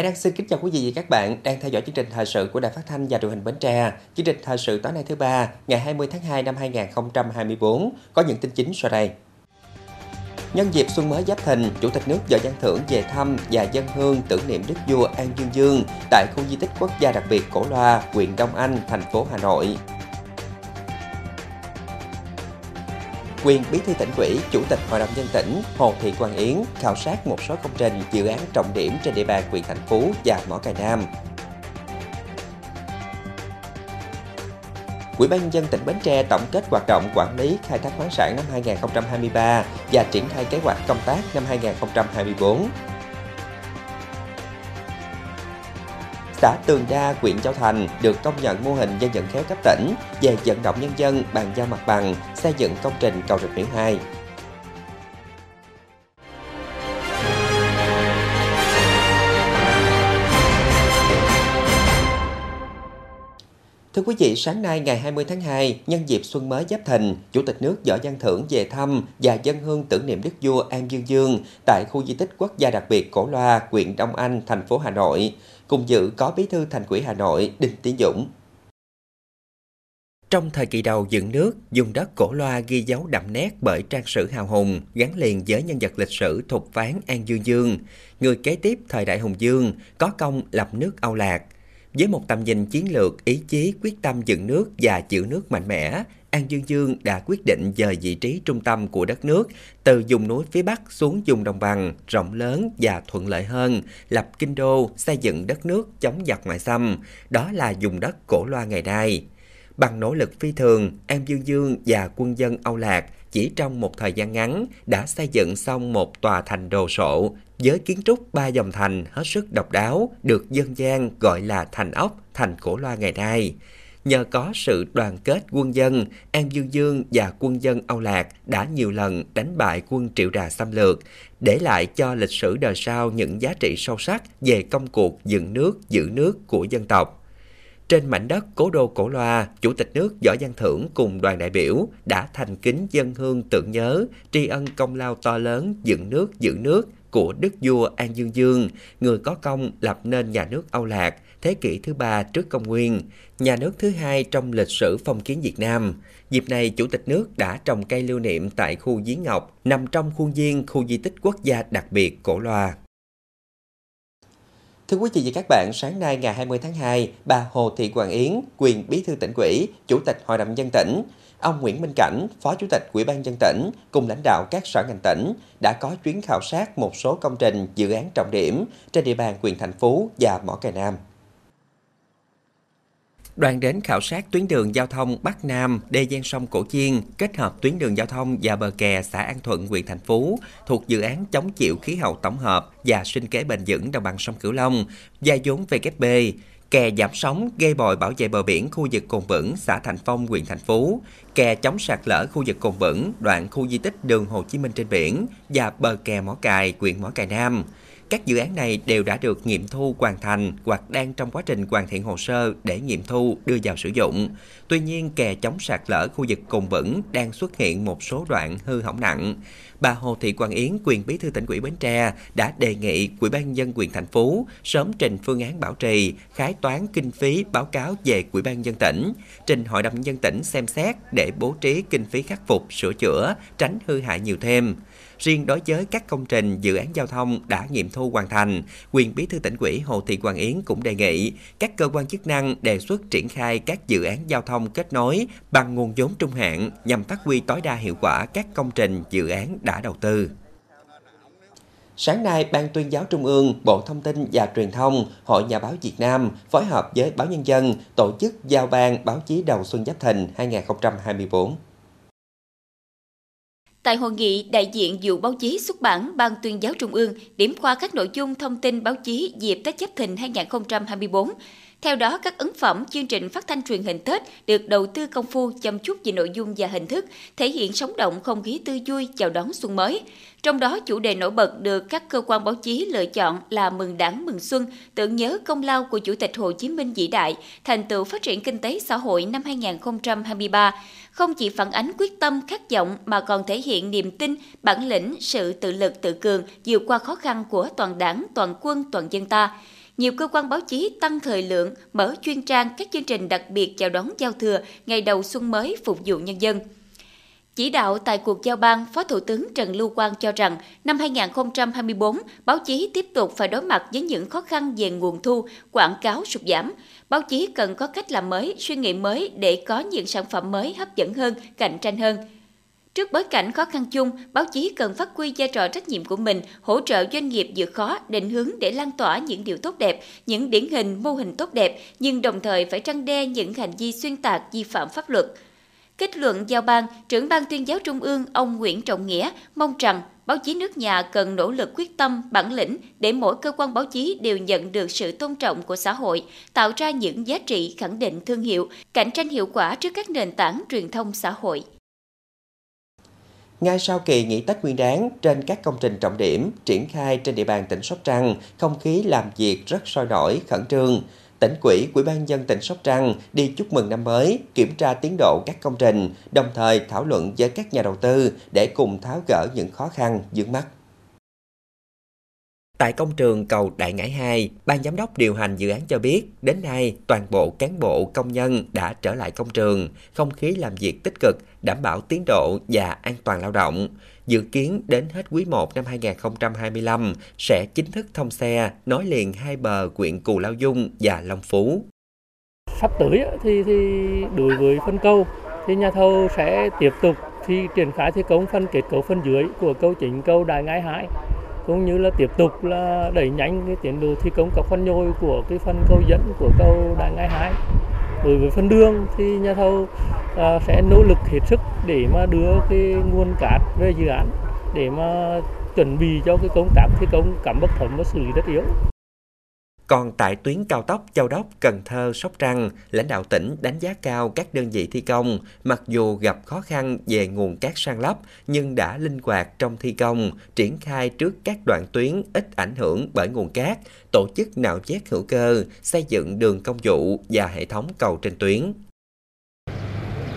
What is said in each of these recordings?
Hải Đăng xin kính chào quý vị và các bạn đang theo dõi chương trình thời sự của Đài Phát thanh và Truyền hình Bến Tre. Chương trình thời sự tối nay thứ ba, ngày 20 tháng 2 năm 2024 có những tin chính sau đây. Nhân dịp xuân mới Giáp Thìn, Chủ tịch nước Võ Văn Thưởng về thăm và dân hương tưởng niệm Đức vua An Dương Dương tại khu di tích quốc gia đặc biệt Cổ Loa, huyện Đông Anh, thành phố Hà Nội. Quyền bí thư tỉnh ủy, chủ tịch hội đồng nhân tỉnh Hồ Thị Quang Yến khảo sát một số công trình dự án trọng điểm trên địa bàn huyện Thành Phú và Mỏ Cày Nam. Ủy ban nhân dân tỉnh Bến Tre tổng kết hoạt động quản lý khai thác khoáng sản năm 2023 và triển khai kế hoạch công tác năm 2024. Xã Tường Đa, huyện Châu Thành được công nhận mô hình dân vận khéo cấp tỉnh về vận động nhân dân bàn giao mặt bằng, xây dựng công trình cầu rạch miễu 2. Thưa quý vị, sáng nay ngày 20 tháng 2, nhân dịp xuân mới Giáp Thìn, Chủ tịch nước Võ Văn Thưởng về thăm và dân hương tưởng niệm Đức vua An Dương Dương tại khu di tích quốc gia đặc biệt Cổ Loa, huyện Đông Anh, thành phố Hà Nội. Cùng dự có Bí thư Thành ủy Hà Nội Đinh Tiến Dũng. Trong thời kỳ đầu dựng nước, dùng đất cổ loa ghi dấu đậm nét bởi trang sử hào hùng, gắn liền với nhân vật lịch sử thục phán An Dương Dương, người kế tiếp thời đại Hùng Dương, có công lập nước Âu Lạc – với một tầm nhìn chiến lược, ý chí, quyết tâm dựng nước và giữ nước mạnh mẽ, An Dương Dương đã quyết định dời vị trí trung tâm của đất nước từ vùng núi phía Bắc xuống vùng đồng bằng rộng lớn và thuận lợi hơn, lập kinh đô, xây dựng đất nước chống giặc ngoại xâm, đó là vùng đất cổ loa ngày nay. Bằng nỗ lực phi thường, An Dương Dương và quân dân Âu Lạc chỉ trong một thời gian ngắn đã xây dựng xong một tòa thành đồ sộ với kiến trúc ba dòng thành hết sức độc đáo, được dân gian gọi là thành ốc, thành cổ loa ngày nay. Nhờ có sự đoàn kết quân dân, An Dương Dương và quân dân Âu Lạc đã nhiều lần đánh bại quân Triệu Đà xâm lược, để lại cho lịch sử đời sau những giá trị sâu sắc về công cuộc dựng nước, giữ nước của dân tộc. Trên mảnh đất cố đô Cổ Loa, Chủ tịch nước Võ Văn Thưởng cùng đoàn đại biểu đã thành kính dân hương tưởng nhớ, tri ân công lao to lớn dựng nước giữ nước của đức vua An Dương Dương, người có công lập nên nhà nước Âu Lạc thế kỷ thứ ba trước công nguyên, nhà nước thứ hai trong lịch sử phong kiến Việt Nam. Dịp này, Chủ tịch nước đã trồng cây lưu niệm tại khu Giếng Ngọc, nằm trong khuôn viên khu di tích quốc gia đặc biệt Cổ Loa. Thưa quý vị và các bạn, sáng nay ngày 20 tháng 2, bà Hồ Thị Hoàng Yến, quyền bí thư tỉnh ủy, chủ tịch Hội đồng dân tỉnh, ông Nguyễn Minh Cảnh, Phó Chủ tịch Ủy ban dân tỉnh cùng lãnh đạo các sở ngành tỉnh đã có chuyến khảo sát một số công trình dự án trọng điểm trên địa bàn huyện thành phố và mỏ cày Nam. Đoàn đến khảo sát tuyến đường giao thông Bắc Nam, đê gian sông Cổ Chiên, kết hợp tuyến đường giao thông và bờ kè xã An Thuận, huyện Thành Phú, thuộc dự án chống chịu khí hậu tổng hợp và sinh kế bền vững đồng bằng sông Cửu Long, gia vốn VKB, kè giảm sóng gây bồi bảo vệ bờ biển khu vực Cồn Vững, xã Thành Phong, huyện Thành Phú, kè chống sạt lở khu vực Cồn Vững, đoạn khu di tích đường Hồ Chí Minh trên biển và bờ kè Mỏ Cài, huyện Mỏ Cài Nam. Các dự án này đều đã được nghiệm thu hoàn thành hoặc đang trong quá trình hoàn thiện hồ sơ để nghiệm thu đưa vào sử dụng. Tuy nhiên, kè chống sạt lở khu vực Cồn Vững đang xuất hiện một số đoạn hư hỏng nặng bà Hồ Thị Quang Yến, quyền bí thư tỉnh ủy Bến Tre đã đề nghị Ủy ban dân quyền thành phố sớm trình phương án bảo trì, khái toán kinh phí báo cáo về Ủy ban dân tỉnh, trình Hội đồng dân tỉnh xem xét để bố trí kinh phí khắc phục, sửa chữa, tránh hư hại nhiều thêm. Riêng đối với các công trình dự án giao thông đã nghiệm thu hoàn thành, quyền bí thư tỉnh ủy Hồ Thị hoàng Yến cũng đề nghị các cơ quan chức năng đề xuất triển khai các dự án giao thông kết nối bằng nguồn vốn trung hạn nhằm phát huy tối đa hiệu quả các công trình dự án đã đầu tư. Sáng nay, Ban tuyên giáo Trung ương, Bộ Thông tin và Truyền thông, Hội Nhà báo Việt Nam phối hợp với Báo Nhân dân tổ chức giao ban báo chí đầu xuân Giáp Thìn 2024. Tại hội nghị, đại diện vụ báo chí xuất bản Ban tuyên giáo Trung ương điểm qua các nội dung thông tin báo chí dịp Tết Chấp Thìn 2024, theo đó, các ấn phẩm chương trình phát thanh truyền hình Tết được đầu tư công phu chăm chút về nội dung và hình thức, thể hiện sống động không khí tươi vui chào đón xuân mới. Trong đó, chủ đề nổi bật được các cơ quan báo chí lựa chọn là mừng đảng mừng xuân, tưởng nhớ công lao của Chủ tịch Hồ Chí Minh vĩ đại, thành tựu phát triển kinh tế xã hội năm 2023, không chỉ phản ánh quyết tâm khát vọng mà còn thể hiện niềm tin, bản lĩnh, sự tự lực tự cường vượt qua khó khăn của toàn đảng, toàn quân, toàn dân ta nhiều cơ quan báo chí tăng thời lượng, mở chuyên trang các chương trình đặc biệt chào đón giao thừa ngày đầu xuân mới phục vụ nhân dân. Chỉ đạo tại cuộc giao ban, Phó Thủ tướng Trần Lưu Quang cho rằng năm 2024, báo chí tiếp tục phải đối mặt với những khó khăn về nguồn thu, quảng cáo sụt giảm. Báo chí cần có cách làm mới, suy nghĩ mới để có những sản phẩm mới hấp dẫn hơn, cạnh tranh hơn. Trước bối cảnh khó khăn chung, báo chí cần phát huy vai trò trách nhiệm của mình, hỗ trợ doanh nghiệp vượt khó, định hướng để lan tỏa những điều tốt đẹp, những điển hình mô hình tốt đẹp, nhưng đồng thời phải trăng đe những hành vi xuyên tạc, vi phạm pháp luật. Kết luận giao ban, trưởng ban tuyên giáo trung ương ông Nguyễn Trọng Nghĩa mong rằng báo chí nước nhà cần nỗ lực quyết tâm, bản lĩnh để mỗi cơ quan báo chí đều nhận được sự tôn trọng của xã hội, tạo ra những giá trị khẳng định thương hiệu, cạnh tranh hiệu quả trước các nền tảng truyền thông xã hội. Ngay sau kỳ nghỉ Tết Nguyên đáng, trên các công trình trọng điểm triển khai trên địa bàn tỉnh Sóc Trăng, không khí làm việc rất sôi nổi, khẩn trương. Tỉnh quỹ, Quỹ ban dân tỉnh Sóc Trăng đi chúc mừng năm mới, kiểm tra tiến độ các công trình, đồng thời thảo luận với các nhà đầu tư để cùng tháo gỡ những khó khăn vướng mắt. Tại công trường cầu Đại Ngãi 2, ban giám đốc điều hành dự án cho biết, đến nay toàn bộ cán bộ công nhân đã trở lại công trường, không khí làm việc tích cực, đảm bảo tiến độ và an toàn lao động. Dự kiến đến hết quý 1 năm 2025 sẽ chính thức thông xe nối liền hai bờ quyện Cù Lao Dung và Long Phú. Sắp tới thì, thì đối với phân câu thì nhà thầu sẽ tiếp tục thi triển khai thi công phân kết cấu phân dưới của câu chính câu Đại Ngãi 2 cũng như là tiếp tục là đẩy nhanh cái tiến độ thi công các phân nhồi của cái phần cầu dẫn của cầu Đại Ngai 2 đối với phần đường thì nhà thầu à, sẽ nỗ lực hết sức để mà đưa cái nguồn cát về dự án để mà chuẩn bị cho cái công tác thi công cắm bất thẩm và xử lý đất yếu. Còn tại tuyến cao tốc Châu Đốc, Cần Thơ, Sóc Trăng, lãnh đạo tỉnh đánh giá cao các đơn vị thi công, mặc dù gặp khó khăn về nguồn cát san lấp nhưng đã linh hoạt trong thi công, triển khai trước các đoạn tuyến ít ảnh hưởng bởi nguồn cát, tổ chức nạo vét hữu cơ, xây dựng đường công vụ và hệ thống cầu trên tuyến.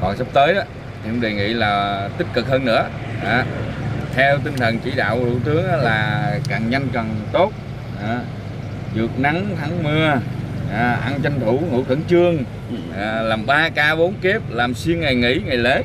Còn sắp tới đó, em đề nghị là tích cực hơn nữa. À, theo tinh thần chỉ đạo của Thủ tướng là càng nhanh càng tốt. À, vượt nắng thắng mưa. À, ăn tranh thủ ngủ khẩn trương. À, làm 3 ca 4 kiếp làm xuyên ngày nghỉ ngày lễ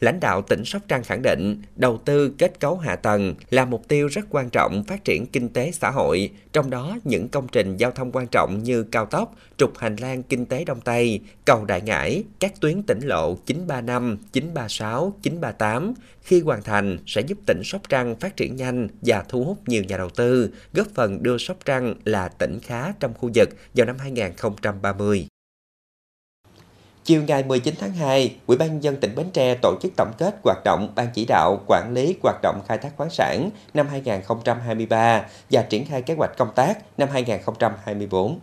lãnh đạo tỉnh Sóc Trăng khẳng định đầu tư kết cấu hạ tầng là mục tiêu rất quan trọng phát triển kinh tế xã hội, trong đó những công trình giao thông quan trọng như cao tốc, trục hành lang kinh tế Đông Tây, cầu Đại Ngãi, các tuyến tỉnh lộ 935, 936, 938 khi hoàn thành sẽ giúp tỉnh Sóc Trăng phát triển nhanh và thu hút nhiều nhà đầu tư, góp phần đưa Sóc Trăng là tỉnh khá trong khu vực vào năm 2030. Chiều ngày 19 tháng 2, Ủy ban nhân dân tỉnh Bến Tre tổ chức tổng kết hoạt động Ban chỉ đạo quản lý hoạt động khai thác khoáng sản năm 2023 và triển khai kế hoạch công tác năm 2024.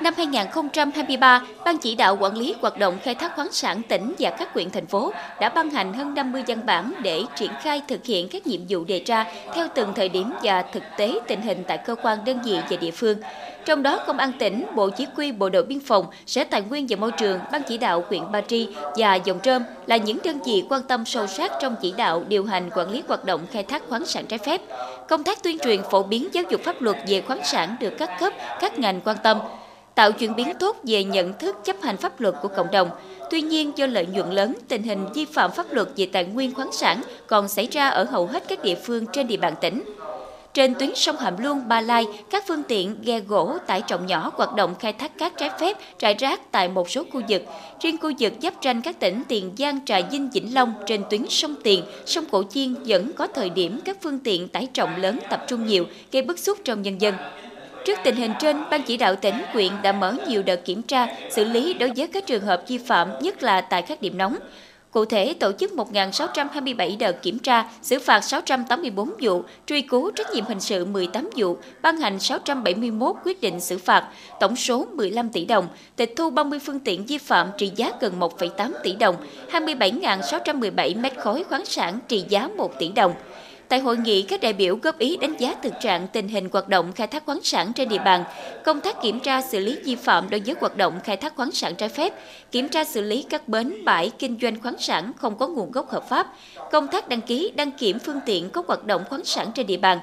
Năm 2023, Ban chỉ đạo quản lý hoạt động khai thác khoáng sản tỉnh và các huyện thành phố đã ban hành hơn 50 văn bản để triển khai thực hiện các nhiệm vụ đề ra theo từng thời điểm và thực tế tình hình tại cơ quan đơn vị và địa phương. Trong đó, Công an tỉnh, Bộ Chỉ huy Bộ đội Biên phòng, Sở Tài nguyên và Môi trường, Ban chỉ đạo huyện Ba Tri và Dòng Trơm là những đơn vị quan tâm sâu sát trong chỉ đạo điều hành quản lý hoạt động khai thác khoáng sản trái phép. Công tác tuyên truyền phổ biến giáo dục pháp luật về khoáng sản được các cấp, các ngành quan tâm, tạo chuyển biến tốt về nhận thức chấp hành pháp luật của cộng đồng. Tuy nhiên, do lợi nhuận lớn, tình hình vi phạm pháp luật về tài nguyên khoáng sản còn xảy ra ở hầu hết các địa phương trên địa bàn tỉnh. Trên tuyến sông Hàm Luông, Ba Lai, các phương tiện ghe gỗ tải trọng nhỏ hoạt động khai thác cát trái phép trải rác tại một số khu vực. Riêng khu vực giáp tranh các tỉnh Tiền Giang, Trà Vinh, Vĩnh Long trên tuyến sông Tiền, sông Cổ Chiên vẫn có thời điểm các phương tiện tải trọng lớn tập trung nhiều, gây bức xúc trong nhân dân. Trước tình hình trên, Ban chỉ đạo tỉnh, quyện đã mở nhiều đợt kiểm tra, xử lý đối với các trường hợp vi phạm, nhất là tại các điểm nóng. Cụ thể, tổ chức 1.627 đợt kiểm tra, xử phạt 684 vụ, truy cứu trách nhiệm hình sự 18 vụ, ban hành 671 quyết định xử phạt, tổng số 15 tỷ đồng, tịch thu 30 phương tiện vi phạm trị giá gần 1,8 tỷ đồng, 27.617 mét khối khoáng sản trị giá 1 tỷ đồng. Tại hội nghị, các đại biểu góp ý đánh giá thực trạng tình hình hoạt động khai thác khoáng sản trên địa bàn, công tác kiểm tra xử lý vi phạm đối với hoạt động khai thác khoáng sản trái phép, kiểm tra xử lý các bến bãi kinh doanh khoáng sản không có nguồn gốc hợp pháp, công tác đăng ký đăng kiểm phương tiện có hoạt động khoáng sản trên địa bàn,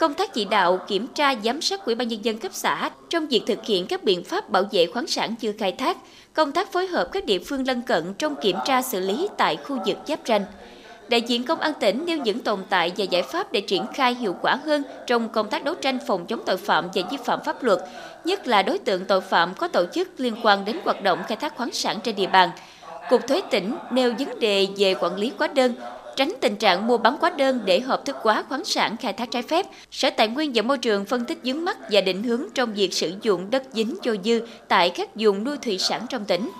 công tác chỉ đạo kiểm tra giám sát Ủy ban nhân dân cấp xã trong việc thực hiện các biện pháp bảo vệ khoáng sản chưa khai thác, công tác phối hợp các địa phương lân cận trong kiểm tra xử lý tại khu vực giáp ranh. Đại diện Công an tỉnh nêu những tồn tại và giải pháp để triển khai hiệu quả hơn trong công tác đấu tranh phòng chống tội phạm và vi phạm pháp luật, nhất là đối tượng tội phạm có tổ chức liên quan đến hoạt động khai thác khoáng sản trên địa bàn. Cục Thuế tỉnh nêu vấn đề về quản lý quá đơn, tránh tình trạng mua bán quá đơn để hợp thức hóa khoáng sản khai thác trái phép. Sở Tài nguyên và Môi trường phân tích vướng mắt và định hướng trong việc sử dụng đất dính cho dư tại các vùng nuôi thủy sản trong tỉnh.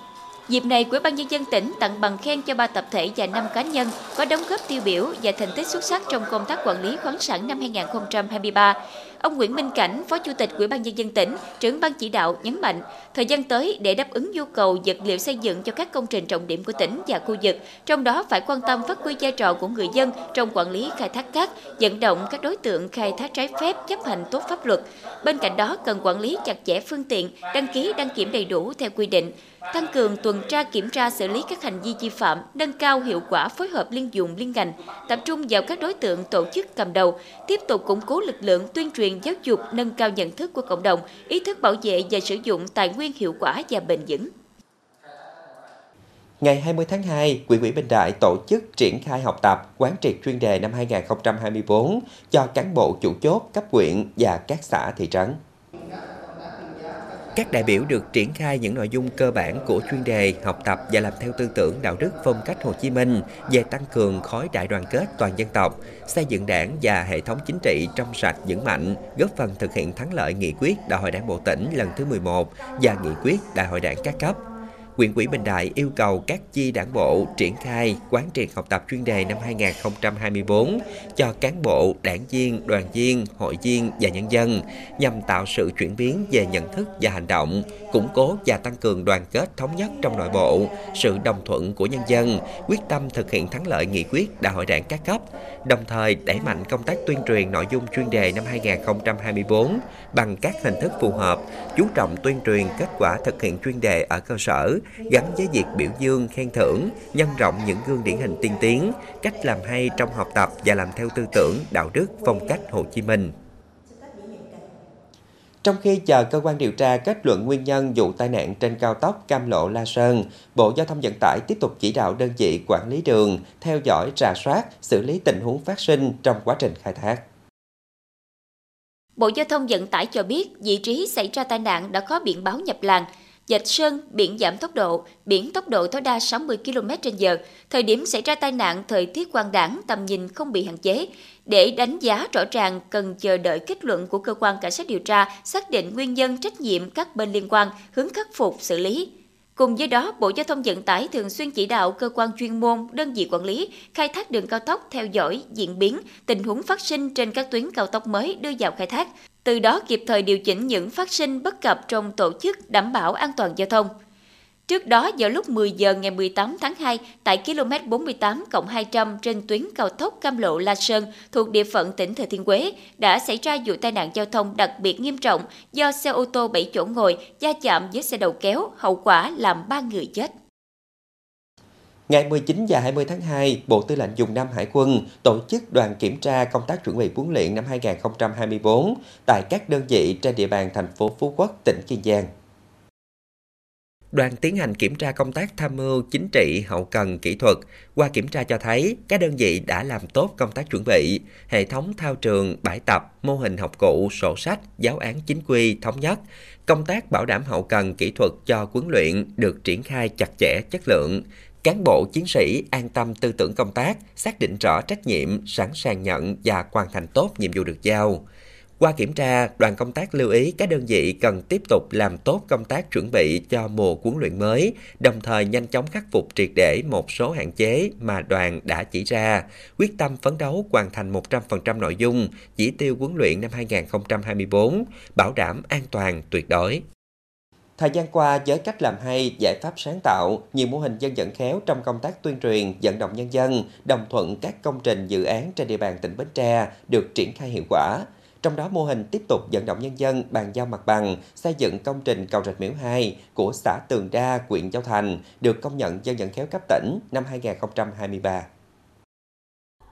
Dịp này, Ủy ban nhân dân tỉnh tặng bằng khen cho ba tập thể và năm cá nhân có đóng góp tiêu biểu và thành tích xuất sắc trong công tác quản lý khoáng sản năm 2023. Ông Nguyễn Minh Cảnh, Phó Chủ tịch Ủy ban nhân dân tỉnh, trưởng ban chỉ đạo nhấn mạnh, thời gian tới để đáp ứng nhu cầu vật liệu xây dựng cho các công trình trọng điểm của tỉnh và khu vực, trong đó phải quan tâm phát huy vai trò của người dân trong quản lý khai thác cát, vận động các đối tượng khai thác trái phép chấp hành tốt pháp luật. Bên cạnh đó cần quản lý chặt chẽ phương tiện, đăng ký đăng kiểm đầy đủ theo quy định, tăng cường tuần tra kiểm tra xử lý các hành vi vi phạm, nâng cao hiệu quả phối hợp liên dụng liên ngành, tập trung vào các đối tượng tổ chức cầm đầu, tiếp tục củng cố lực lượng tuyên truyền giáo dục, nâng cao nhận thức của cộng đồng, ý thức bảo vệ và sử dụng tài nguyên hiệu quả và bền vững. Ngày 20 tháng 2, Quỹ ủy Bình Đại tổ chức triển khai học tập quán triệt chuyên đề năm 2024 cho cán bộ chủ chốt cấp huyện và các xã thị trấn. Các đại biểu được triển khai những nội dung cơ bản của chuyên đề học tập và làm theo tư tưởng đạo đức phong cách Hồ Chí Minh về tăng cường khối đại đoàn kết toàn dân tộc, xây dựng đảng và hệ thống chính trị trong sạch vững mạnh, góp phần thực hiện thắng lợi nghị quyết Đại hội Đảng bộ tỉnh lần thứ 11 và nghị quyết Đại hội Đảng các cấp. Quyện ủy Bình Đại yêu cầu các chi đảng bộ triển khai quán triệt học tập chuyên đề năm 2024 cho cán bộ, đảng viên, đoàn viên, hội viên và nhân dân nhằm tạo sự chuyển biến về nhận thức và hành động, củng cố và tăng cường đoàn kết thống nhất trong nội bộ, sự đồng thuận của nhân dân, quyết tâm thực hiện thắng lợi nghị quyết Đại hội đảng các cấp, đồng thời đẩy mạnh công tác tuyên truyền nội dung chuyên đề năm 2024 bằng các hình thức phù hợp, chú trọng tuyên truyền kết quả thực hiện chuyên đề ở cơ sở, gắn với việc biểu dương, khen thưởng, nhân rộng những gương điển hình tiên tiến, cách làm hay trong học tập và làm theo tư tưởng, đạo đức, phong cách Hồ Chí Minh. Trong khi chờ cơ quan điều tra kết luận nguyên nhân vụ tai nạn trên cao tốc Cam Lộ La Sơn, Bộ Giao thông Vận tải tiếp tục chỉ đạo đơn vị quản lý đường theo dõi, rà soát, xử lý tình huống phát sinh trong quá trình khai thác. Bộ Giao thông Vận tải cho biết vị trí xảy ra tai nạn đã có biển báo nhập làng, Dạch Sơn, biển giảm tốc độ, biển tốc độ tối đa 60 km/h. Thời điểm xảy ra tai nạn, thời tiết quang đảng, tầm nhìn không bị hạn chế. Để đánh giá rõ ràng, cần chờ đợi kết luận của cơ quan cảnh sát điều tra xác định nguyên nhân trách nhiệm các bên liên quan, hướng khắc phục xử lý. Cùng với đó, Bộ Giao thông Vận tải thường xuyên chỉ đạo cơ quan chuyên môn, đơn vị quản lý khai thác đường cao tốc theo dõi diễn biến, tình huống phát sinh trên các tuyến cao tốc mới đưa vào khai thác, từ đó kịp thời điều chỉnh những phát sinh bất cập trong tổ chức đảm bảo an toàn giao thông. Trước đó, vào lúc 10 giờ ngày 18 tháng 2, tại km 48 200 trên tuyến cao tốc Cam Lộ La Sơn thuộc địa phận tỉnh Thừa Thiên Huế, đã xảy ra vụ tai nạn giao thông đặc biệt nghiêm trọng do xe ô tô 7 chỗ ngồi va chạm với xe đầu kéo, hậu quả làm 3 người chết. Ngày 19 và 20 tháng 2, Bộ Tư lệnh Dùng Nam Hải quân tổ chức đoàn kiểm tra công tác chuẩn bị huấn luyện năm 2024 tại các đơn vị trên địa bàn thành phố Phú Quốc, tỉnh Kiên Giang. Đoàn tiến hành kiểm tra công tác tham mưu chính trị, hậu cần, kỹ thuật. Qua kiểm tra cho thấy, các đơn vị đã làm tốt công tác chuẩn bị, hệ thống thao trường, bãi tập, mô hình học cụ, sổ sách, giáo án chính quy, thống nhất. Công tác bảo đảm hậu cần, kỹ thuật cho huấn luyện được triển khai chặt chẽ, chất lượng. Cán bộ chiến sĩ an tâm tư tưởng công tác, xác định rõ trách nhiệm, sẵn sàng nhận và hoàn thành tốt nhiệm vụ được giao. Qua kiểm tra, đoàn công tác lưu ý các đơn vị cần tiếp tục làm tốt công tác chuẩn bị cho mùa huấn luyện mới, đồng thời nhanh chóng khắc phục triệt để một số hạn chế mà đoàn đã chỉ ra, quyết tâm phấn đấu hoàn thành 100% nội dung, chỉ tiêu huấn luyện năm 2024, bảo đảm an toàn tuyệt đối. Thời gian qua, với cách làm hay, giải pháp sáng tạo, nhiều mô hình dân vận khéo trong công tác tuyên truyền, vận động nhân dân, đồng thuận các công trình dự án trên địa bàn tỉnh Bến Tre được triển khai hiệu quả. Trong đó mô hình tiếp tục vận động nhân dân bàn giao mặt bằng, xây dựng công trình cầu Rạch Miễu 2 của xã Tường Đa, huyện Châu Thành được công nhận dân vận khéo cấp tỉnh năm 2023.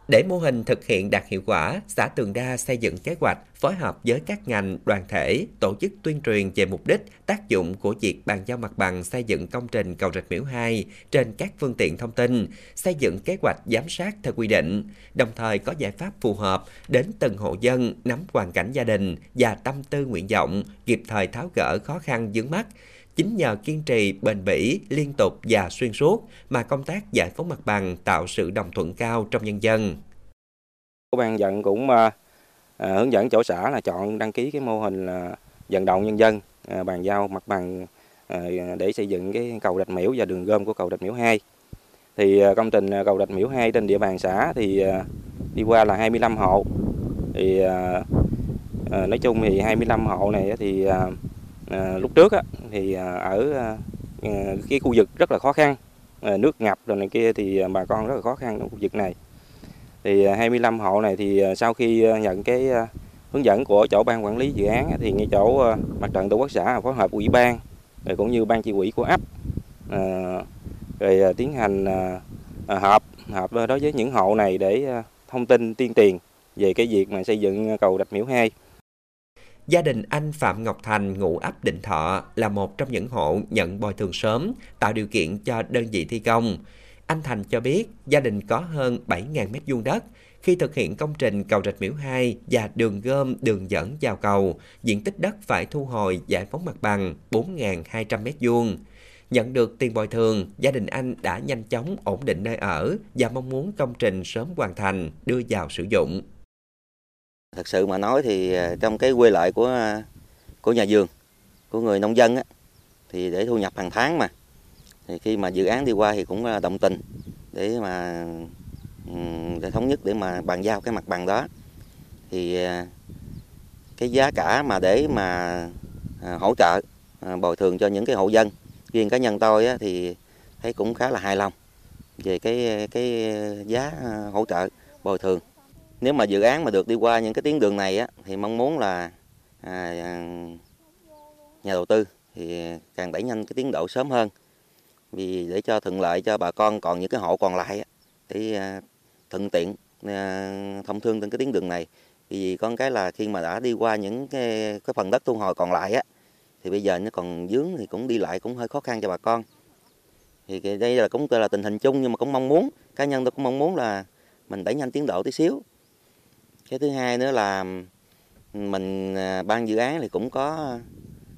Để mô hình thực hiện đạt hiệu quả, xã Tường Đa xây dựng kế hoạch phối hợp với các ngành, đoàn thể, tổ chức tuyên truyền về mục đích, tác dụng của việc bàn giao mặt bằng xây dựng công trình cầu Rạch Miễu 2 trên các phương tiện thông tin, xây dựng kế hoạch giám sát theo quy định, đồng thời có giải pháp phù hợp đến từng hộ dân nắm hoàn cảnh gia đình và tâm tư nguyện vọng, kịp thời tháo gỡ khó khăn vướng mắt, Chính nhờ kiên trì, bền bỉ, liên tục và xuyên suốt mà công tác giải phóng mặt bằng tạo sự đồng thuận cao trong nhân dân. Ban dân cũng à, hướng dẫn chỗ xã là chọn đăng ký cái mô hình là vận động nhân dân à, bàn giao mặt bằng à, để xây dựng cái cầu Rạch Miễu và đường gom của cầu Rạch Miễu 2. Thì công trình cầu Rạch Miễu 2 trên địa bàn xã thì đi qua là 25 hộ. Thì nói chung thì 25 hộ này thì À, lúc trước á, thì à, ở à, à, cái khu vực rất là khó khăn, à, nước ngập rồi này kia thì à, bà con rất là khó khăn trong khu vực này. Thì 25 hộ này thì sau khi nhận cái hướng dẫn của chỗ ban quản lý dự án thì ngay chỗ mặt trận tổ quốc xã phối hợp ủy ban rồi cũng như ban chỉ quỹ của ấp à, rồi tiến hành à, họp họp đối với những hộ này để thông tin tiên truyền về cái việc mà xây dựng cầu Rạch Miễu 2. Gia đình anh Phạm Ngọc Thành ngụ ấp Định Thọ là một trong những hộ nhận bồi thường sớm, tạo điều kiện cho đơn vị thi công. Anh Thành cho biết gia đình có hơn 7.000 mét vuông đất. Khi thực hiện công trình cầu Rạch Miễu 2 và đường gom đường dẫn vào cầu, diện tích đất phải thu hồi giải phóng mặt bằng 4.200 mét vuông. Nhận được tiền bồi thường, gia đình anh đã nhanh chóng ổn định nơi ở và mong muốn công trình sớm hoàn thành, đưa vào sử dụng. Thật sự mà nói thì à, trong cái quê lợi của à, của nhà vườn, của người nông dân á, thì để thu nhập hàng tháng mà. Thì khi mà dự án đi qua thì cũng động tình để mà để thống nhất để mà bàn giao cái mặt bằng đó. Thì à, cái giá cả mà để mà hỗ trợ bồi thường cho những cái hộ dân riêng cá nhân tôi á, thì thấy cũng khá là hài lòng về cái cái giá hỗ trợ bồi thường nếu mà dự án mà được đi qua những cái tuyến đường này á, thì mong muốn là à, nhà đầu tư thì càng đẩy nhanh cái tiến độ sớm hơn. Vì để cho thuận lợi cho bà con còn những cái hộ còn lại á, thì à, thuận tiện à, thông thương trên cái tuyến đường này. Vì con cái là khi mà đã đi qua những cái, cái phần đất thu hồi còn lại á thì bây giờ nó còn dướng thì cũng đi lại cũng hơi khó khăn cho bà con. Thì đây là cũng là tình hình chung nhưng mà cũng mong muốn cá nhân tôi cũng mong muốn là mình đẩy nhanh tiến độ tí xíu cái thứ hai nữa là ừ, mình à, ban dự án thì cũng có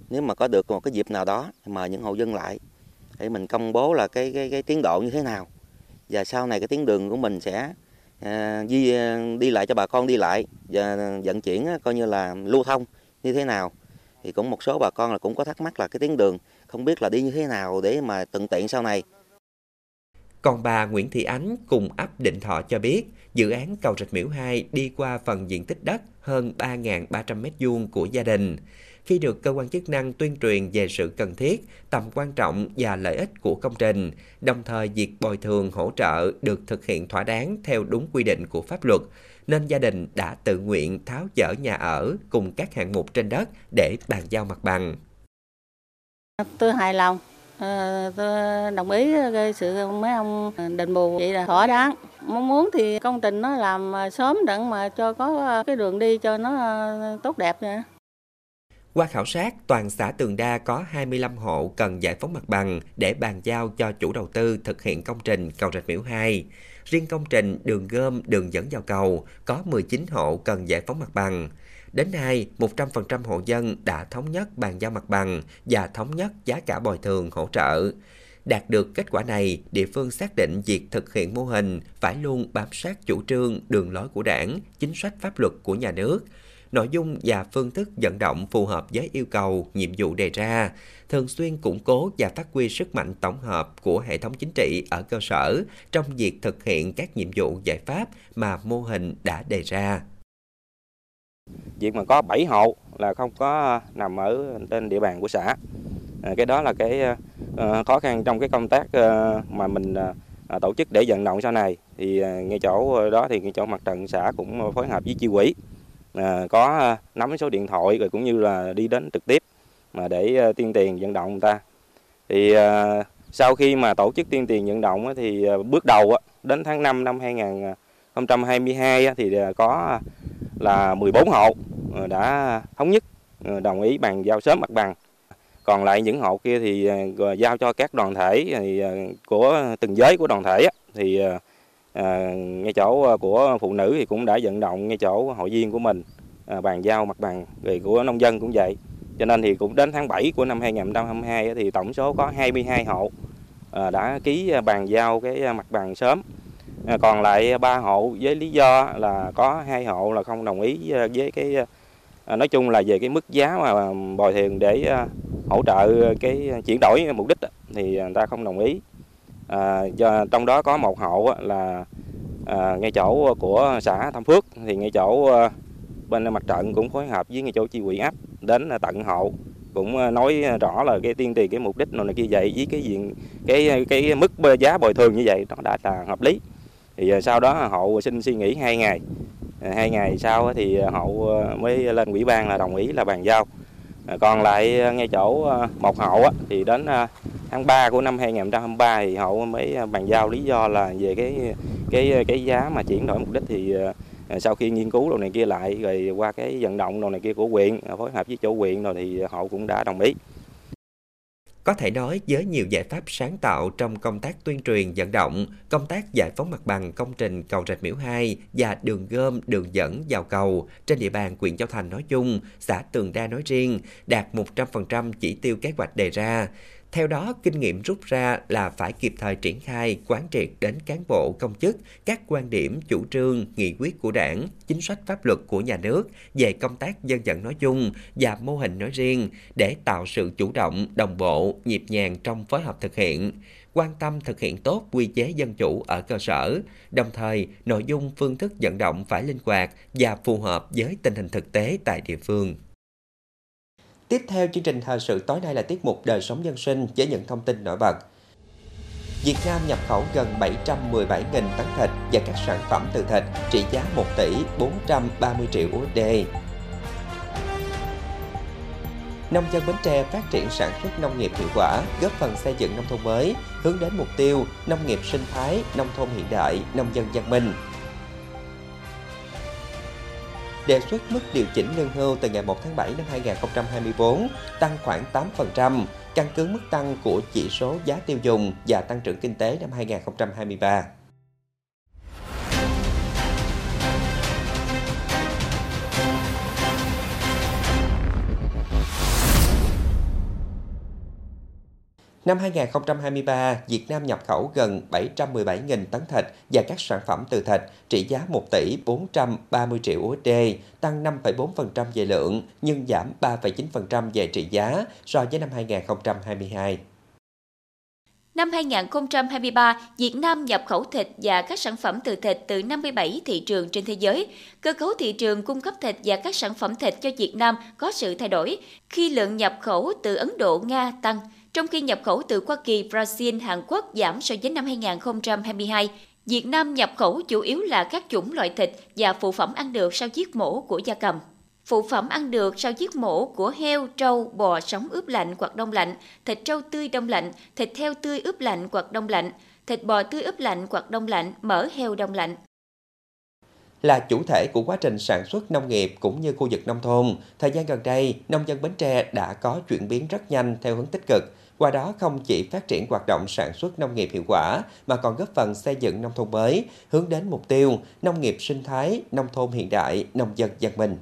nếu mà có được một cái dịp nào đó mời những hộ dân lại để mình công bố là cái cái cái tiến độ như thế nào. Và sau này cái tuyến đường của mình sẽ à, di à, đi lại cho bà con đi lại và vận chuyển coi như là lưu thông như thế nào. Thì cũng một số bà con là cũng có thắc mắc là cái tuyến đường không biết là đi như thế nào để mà thuận tiện sau này còn bà Nguyễn Thị Ánh cùng ấp Định Thọ cho biết, dự án cầu Rạch Miễu 2 đi qua phần diện tích đất hơn 3.300 m2 của gia đình. Khi được cơ quan chức năng tuyên truyền về sự cần thiết, tầm quan trọng và lợi ích của công trình, đồng thời việc bồi thường hỗ trợ được thực hiện thỏa đáng theo đúng quy định của pháp luật, nên gia đình đã tự nguyện tháo dỡ nhà ở cùng các hạng mục trên đất để bàn giao mặt bằng. Tôi hài lòng À, tôi đồng ý gây sự mấy ông đền bù vậy là thỏa đáng mong muốn thì công trình nó làm ờ, sớm đặng mà cho có ờ, cái đường đi cho nó tốt đẹp nha qua khảo sát, toàn xã Tường Đa có 25 hộ cần giải phóng mặt bằng để bàn giao cho chủ đầu tư thực hiện công trình cầu Rạch Miễu 2. Riêng công trình đường gom, đường dẫn vào cầu có 19 hộ cần giải phóng mặt bằng. Đến nay, 100% hộ dân đã thống nhất bàn giao mặt bằng và thống nhất giá cả bồi thường hỗ trợ. Đạt được kết quả này, địa phương xác định việc thực hiện mô hình phải luôn bám sát chủ trương, đường lối của đảng, chính sách pháp luật của nhà nước. nội dung và phương thức vận động phù hợp với yêu cầu, nhiệm vụ đề ra, thường xuyên củng cố và phát huy sức mạnh tổng hợp của hệ thống chính trị ở cơ sở trong việc thực hiện các nhiệm vụ giải pháp mà mô hình đã đề ra. Việc mà có 7 hộ là không có à, nằm ở trên địa bàn của xã. À, cái đó là cái à, khó khăn trong cái công tác mà mình tổ chức để vận động sau này thì ngay chỗ đó thì ngay chỗ mặt trận xã cũng phối hợp với chi quỹ có nắm số điện thoại rồi cũng như là đi đến trực tiếp mà để tuyên tiền vận động người ta thì sau khi mà tổ chức tuyên tiền vận động thì bước đầu đến tháng 5 năm 2022 thì có là 14 hộ ờ, đã thống nhất ờ, đồng ý bàn giao sớm mặt bằng. Còn lại những hộ kia thì ờ, giao cho các đoàn thể thì, của từng giới của đoàn thể thì ngay chỗ của phụ nữ thì cũng đã vận động ngay chỗ hội viên của mình bàn giao mặt bằng rồi của nông dân cũng vậy. Cho nên thì cũng đến tháng 7 của năm 2022 thì tổng số có 22 hộ đã ký bàn giao cái mặt bằng sớm. À, còn lại ba hộ với lý do là có hai hộ là không đồng ý à, với cái à, nói chung là về cái mức giá mà bồi thường để hỗ trợ cái chuyển đổi mục đích thì người ta không đồng ý. À, do, trong đó có một hộ là à, ngay chỗ của xã Tam Phước thì ngay chỗ bên mặt trận cũng phối hợp với ngay chỗ chi quỹ ấp đến tận hộ cũng nói rõ là cái tiên tiền cái mục đích này kia vậy với cái diện cái cái mức giá bồi thường như vậy nó đã là hợp lý thì à, sau đó hộ xin suy nghĩ hai ngày à, hai ngày sau thì hộ à, mới lên ủy ban là đồng ý là bàn giao còn lại ngay chỗ một hộ thì đến tháng 3 của năm 2023 thì hộ mới bàn giao lý do là về cái cái cái giá mà chuyển đổi mục đích thì sau khi nghiên cứu đồ này kia lại, rồi qua cái vận động đồ này kia của huyện, phối hợp với chỗ huyện rồi thì họ cũng đã đồng ý. Có thể nói với nhiều giải pháp sáng tạo trong công tác tuyên truyền vận động, công tác giải phóng mặt bằng công trình cầu Rạch Miễu 2 và đường gom, đường dẫn vào cầu trên địa bàn huyện Châu Thành nói chung, xã Tường Đa nói riêng đạt 100% chỉ tiêu kế hoạch đề ra. Theo đó, kinh nghiệm rút ra là phải kịp thời triển khai, quán triệt đến cán bộ, công chức các quan điểm, chủ trương, nghị quyết của đảng, chính sách pháp luật của nhà nước về công tác dân vận nói chung và mô hình nói riêng để tạo sự chủ động, đồng bộ, nhịp nhàng trong phối hợp thực hiện quan tâm thực hiện tốt quy chế dân chủ ở cơ sở, đồng thời nội dung phương thức vận động phải linh hoạt và phù hợp với tình hình thực tế tại địa phương. Tiếp theo chương trình thời sự tối nay là tiết mục đời sống dân sinh với những thông tin nổi bật. Việt Nam nhập khẩu gần 717.000 tấn thịt và các sản phẩm từ thịt trị giá 1 tỷ 430 triệu USD. Nông dân Bến Tre phát triển sản xuất nông nghiệp hiệu quả, góp phần xây dựng nông thôn mới, hướng đến mục tiêu nông nghiệp sinh thái, nông thôn hiện đại, nông dân văn minh, đề xuất mức điều chỉnh lương hưu từ ngày 1 tháng 7 năm 2024 tăng khoảng 8%, căn cứ mức tăng của chỉ số giá tiêu dùng và tăng trưởng kinh tế năm 2023. Năm 2023, Việt Nam nhập khẩu gần 717.000 tấn thịt và các sản phẩm từ thịt trị giá 1 tỷ 430 triệu USD, tăng 5,4% về lượng nhưng giảm 3,9% về trị giá so với năm 2022. Năm 2023, Việt Nam nhập khẩu thịt và các sản phẩm từ thịt từ 57 thị trường trên thế giới. Cơ cấu thị trường cung cấp thịt và các sản phẩm thịt cho Việt Nam có sự thay đổi khi lượng nhập khẩu từ Ấn Độ, Nga tăng – trong khi nhập khẩu từ Hoa Kỳ, Brazil, Hàn Quốc giảm so với năm 2022. Việt Nam nhập khẩu chủ yếu là các chủng loại thịt và phụ phẩm ăn được sau giết mổ của gia cầm. Phụ phẩm ăn được sau giết mổ của heo, trâu, bò sống ướp lạnh hoặc đông lạnh, thịt trâu tươi đông lạnh, thịt heo tươi ướp lạnh hoặc đông lạnh, thịt bò tươi ướp lạnh hoặc đông lạnh, mỡ heo đông lạnh là chủ thể của quá trình sản xuất nông nghiệp cũng như khu vực nông thôn. Thời gian gần đây, nông dân Bến Tre đã có chuyển biến rất nhanh theo hướng tích cực, qua đó không chỉ phát triển hoạt động sản xuất nông nghiệp hiệu quả mà còn góp phần xây dựng nông thôn mới, hướng đến mục tiêu nông nghiệp sinh thái, nông thôn hiện đại, nông dân văn minh.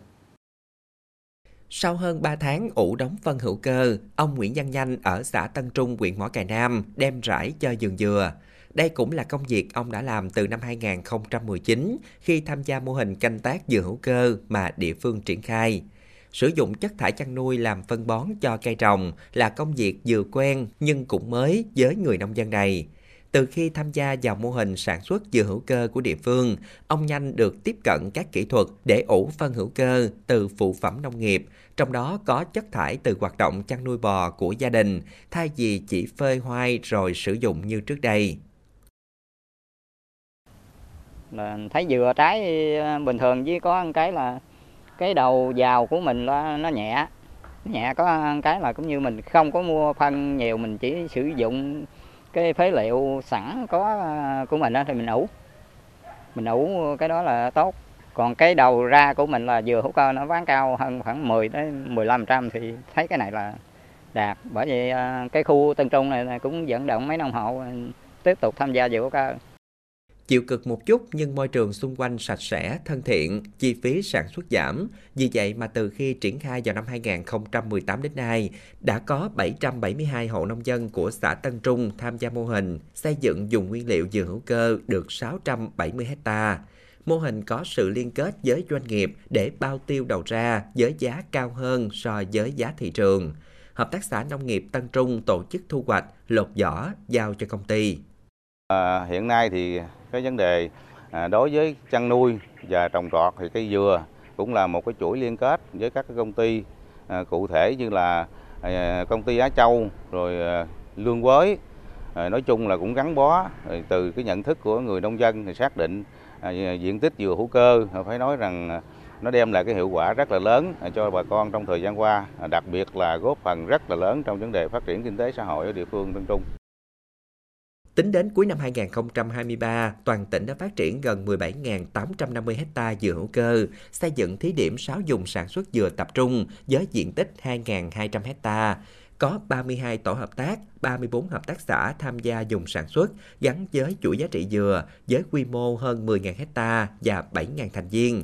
Sau hơn 3 tháng ủ đóng phân hữu cơ, ông Nguyễn Văn Nhanh ở xã Tân Trung, huyện Mỏ Cày Nam đem rải cho vườn dừa. Đây cũng là công việc ông đã làm từ năm 2019 khi tham gia mô hình canh tác dừa hữu cơ mà địa phương triển khai. Sử dụng chất thải chăn nuôi làm phân bón cho cây trồng là công việc vừa quen nhưng cũng mới với người nông dân này. Từ khi tham gia vào mô hình sản xuất dừa hữu cơ của địa phương, ông nhanh được tiếp cận các kỹ thuật để ủ phân hữu cơ từ phụ phẩm nông nghiệp, trong đó có chất thải từ hoạt động chăn nuôi bò của gia đình, thay vì chỉ phơi hoai rồi sử dụng như trước đây thấy dừa trái ờ, bình thường với có một cái là cái đầu vào của mình nó, nó nhẹ. Nhẹ có cái là cũng như mình không có mua phân nhiều mình chỉ sử dụng cái phế liệu sẵn có ờ, của mình đó thì mình ủ. Mình ủ cái đó là tốt. Còn cái đầu ra của mình là dừa hữu cơ nó bán cao hơn khoảng 10 tới 15 trăm thì thấy cái này là đạt. Bởi vì ờ, cái khu Tân Trung này cũng dẫn động mấy nông hộ tiếp tục tham gia dừa hữu cơ. Chịu cực một chút nhưng môi trường xung quanh sạch sẽ, thân thiện, chi phí sản xuất giảm. Vì vậy mà từ khi triển khai vào năm 2018 đến nay, đã có 772 hộ nông dân của xã Tân Trung tham gia mô hình xây dựng dùng nguyên liệu dừa hữu cơ được 670 hecta. Mô hình có sự liên kết với doanh nghiệp để bao tiêu đầu ra với giá cao hơn so với giá thị trường. Hợp tác xã Nông nghiệp Tân Trung tổ chức thu hoạch, lột vỏ, giao cho công ty. À, hiện nay thì cái vấn đề à, đối với chăn nuôi và trồng trọt thì cây dừa cũng là một cái chuỗi liên kết với các cái công ty à, cụ thể như là à, công ty Á Châu rồi Lương Quới nói chung là cũng gắn bó từ cái nhận thức của người nông dân thì xác định diện tích dừa hữu cơ phải nói rằng nó đem lại cái hiệu quả rất là lớn cho bà con trong thời gian qua, đặc biệt là góp phần rất là lớn trong vấn đề phát triển kinh tế xã hội ở địa phương Tân Trung. Tính đến cuối năm 2023, toàn tỉnh đã phát triển gần 17.850 ha dừa hữu cơ, xây dựng thí điểm 6 dùng sản xuất dừa tập trung với diện tích 2.200 ha Có 32 tổ hợp tác, 34 hợp tác xã tham gia dùng sản xuất gắn với chuỗi giá trị dừa với quy mô hơn 10.000 hecta và 7.000 thành viên.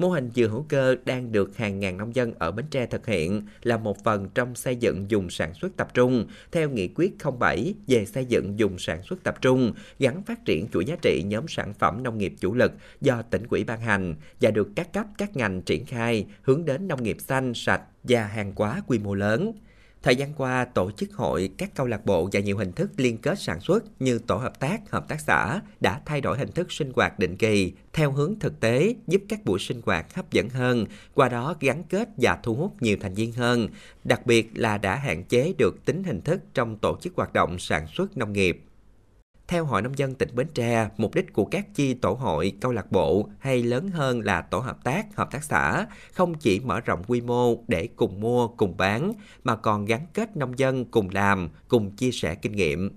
Mô hình dừa hữu cơ đang được hàng ngàn nông dân ở Bến Tre thực hiện là một phần trong xây dựng dùng sản xuất tập trung theo nghị quyết 07 về xây dựng dùng sản xuất tập trung gắn phát triển chuỗi giá trị nhóm sản phẩm nông nghiệp chủ lực do tỉnh quỹ ban hành và được các cấp các ngành triển khai hướng đến nông nghiệp xanh, sạch và hàng hóa quy mô lớn. Thời gian qua, tổ chức hội, các câu lạc bộ và nhiều hình thức liên kết sản xuất như tổ hợp tác, hợp tác xã đã thay đổi hình thức sinh hoạt định kỳ theo hướng thực tế, giúp các buổi sinh hoạt hấp dẫn hơn, qua đó gắn kết và thu hút nhiều thành viên hơn, đặc biệt là đã hạn chế được tính hình thức trong tổ chức hoạt động sản xuất nông nghiệp. Theo Hội Nông dân tỉnh Bến Tre, mục đích của các chi tổ hội, câu lạc bộ hay lớn hơn là tổ hợp tác, hợp tác xã không chỉ mở rộng quy mô để cùng mua, cùng bán, mà còn gắn kết nông dân cùng làm, cùng chia sẻ kinh nghiệm.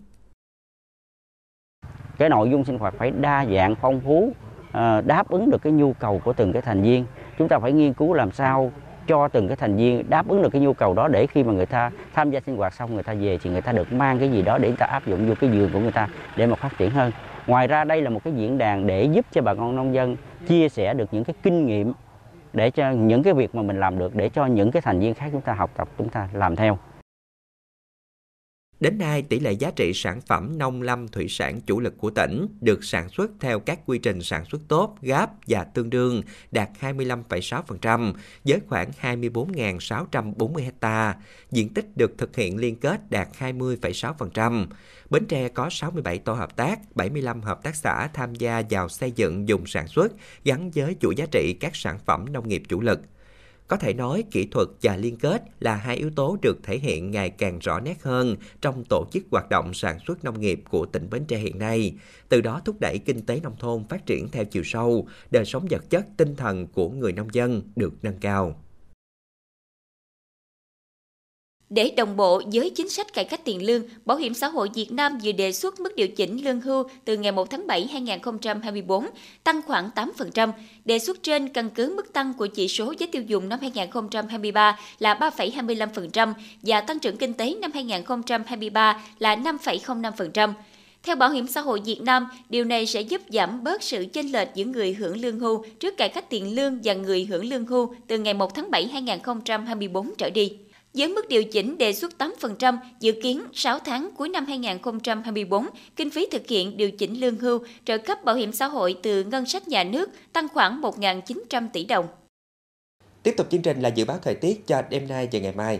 Cái nội dung sinh hoạt phải đa dạng, phong phú, ờ, đáp ứng được cái nhu cầu của từng cái thành viên. Chúng ta phải nghiên cứu làm sao cho từng cái thành viên đáp ứng được cái nhu cầu đó để khi mà người ta tham gia sinh hoạt xong, người ta về thì người ta được mang cái gì đó để người ta áp dụng vô cái vườn của người ta để mà phát triển hơn. Ngoài ra đây là một cái diễn đàn để giúp cho bà con nông dân chia sẻ được những cái kinh nghiệm để cho những cái việc mà mình làm được, để cho những cái thành viên khác chúng ta học tập, chúng ta làm theo. Đến nay, tỷ lệ giá trị sản phẩm nông lâm thủy sản chủ lực của tỉnh được sản xuất theo các quy trình sản xuất tốt, gáp và tương đương đạt 25,6% với khoảng 24.640 ha. Diện tích được thực hiện liên kết đạt 20,6%. Bến Tre có 67 tổ hợp tác, 75 hợp tác xã tham gia vào xây dựng dùng sản xuất gắn với chuỗi giá trị các sản phẩm nông nghiệp chủ lực. Có thể nói kỹ thuật và liên kết là hai yếu tố được thể hiện ngày càng rõ nét hơn trong tổ chức hoạt động sản xuất nông nghiệp của tỉnh Bến Tre hiện nay, từ đó thúc đẩy kinh tế nông thôn phát triển theo chiều sâu, đời sống vật chất, tinh thần của người nông dân được nâng cao. Để đồng bộ với chính sách cải cách tiền lương, Bảo hiểm xã hội Việt Nam vừa đề xuất mức điều chỉnh lương hưu từ ngày 1 tháng 7 2024 tăng khoảng 8%. Đề xuất trên căn cứ mức tăng của chỉ số giá tiêu dùng năm 2023 là 3,25% và tăng trưởng kinh tế năm 2023 là 5,05%. Theo Bảo hiểm xã hội Việt Nam, điều này sẽ giúp giảm bớt sự chênh lệch giữa người hưởng lương hưu trước cải cách tiền lương và người hưởng lương hưu từ ngày 1 tháng 7 2024 trở đi. Với mức điều chỉnh đề xuất 8%, dự kiến 6 tháng cuối năm 2024, kinh phí thực hiện điều chỉnh lương hưu, trợ cấp bảo hiểm xã hội từ ngân sách nhà nước tăng khoảng 1.900 tỷ đồng. Tiếp tục chương trình là dự báo thời tiết cho đêm nay và ngày mai.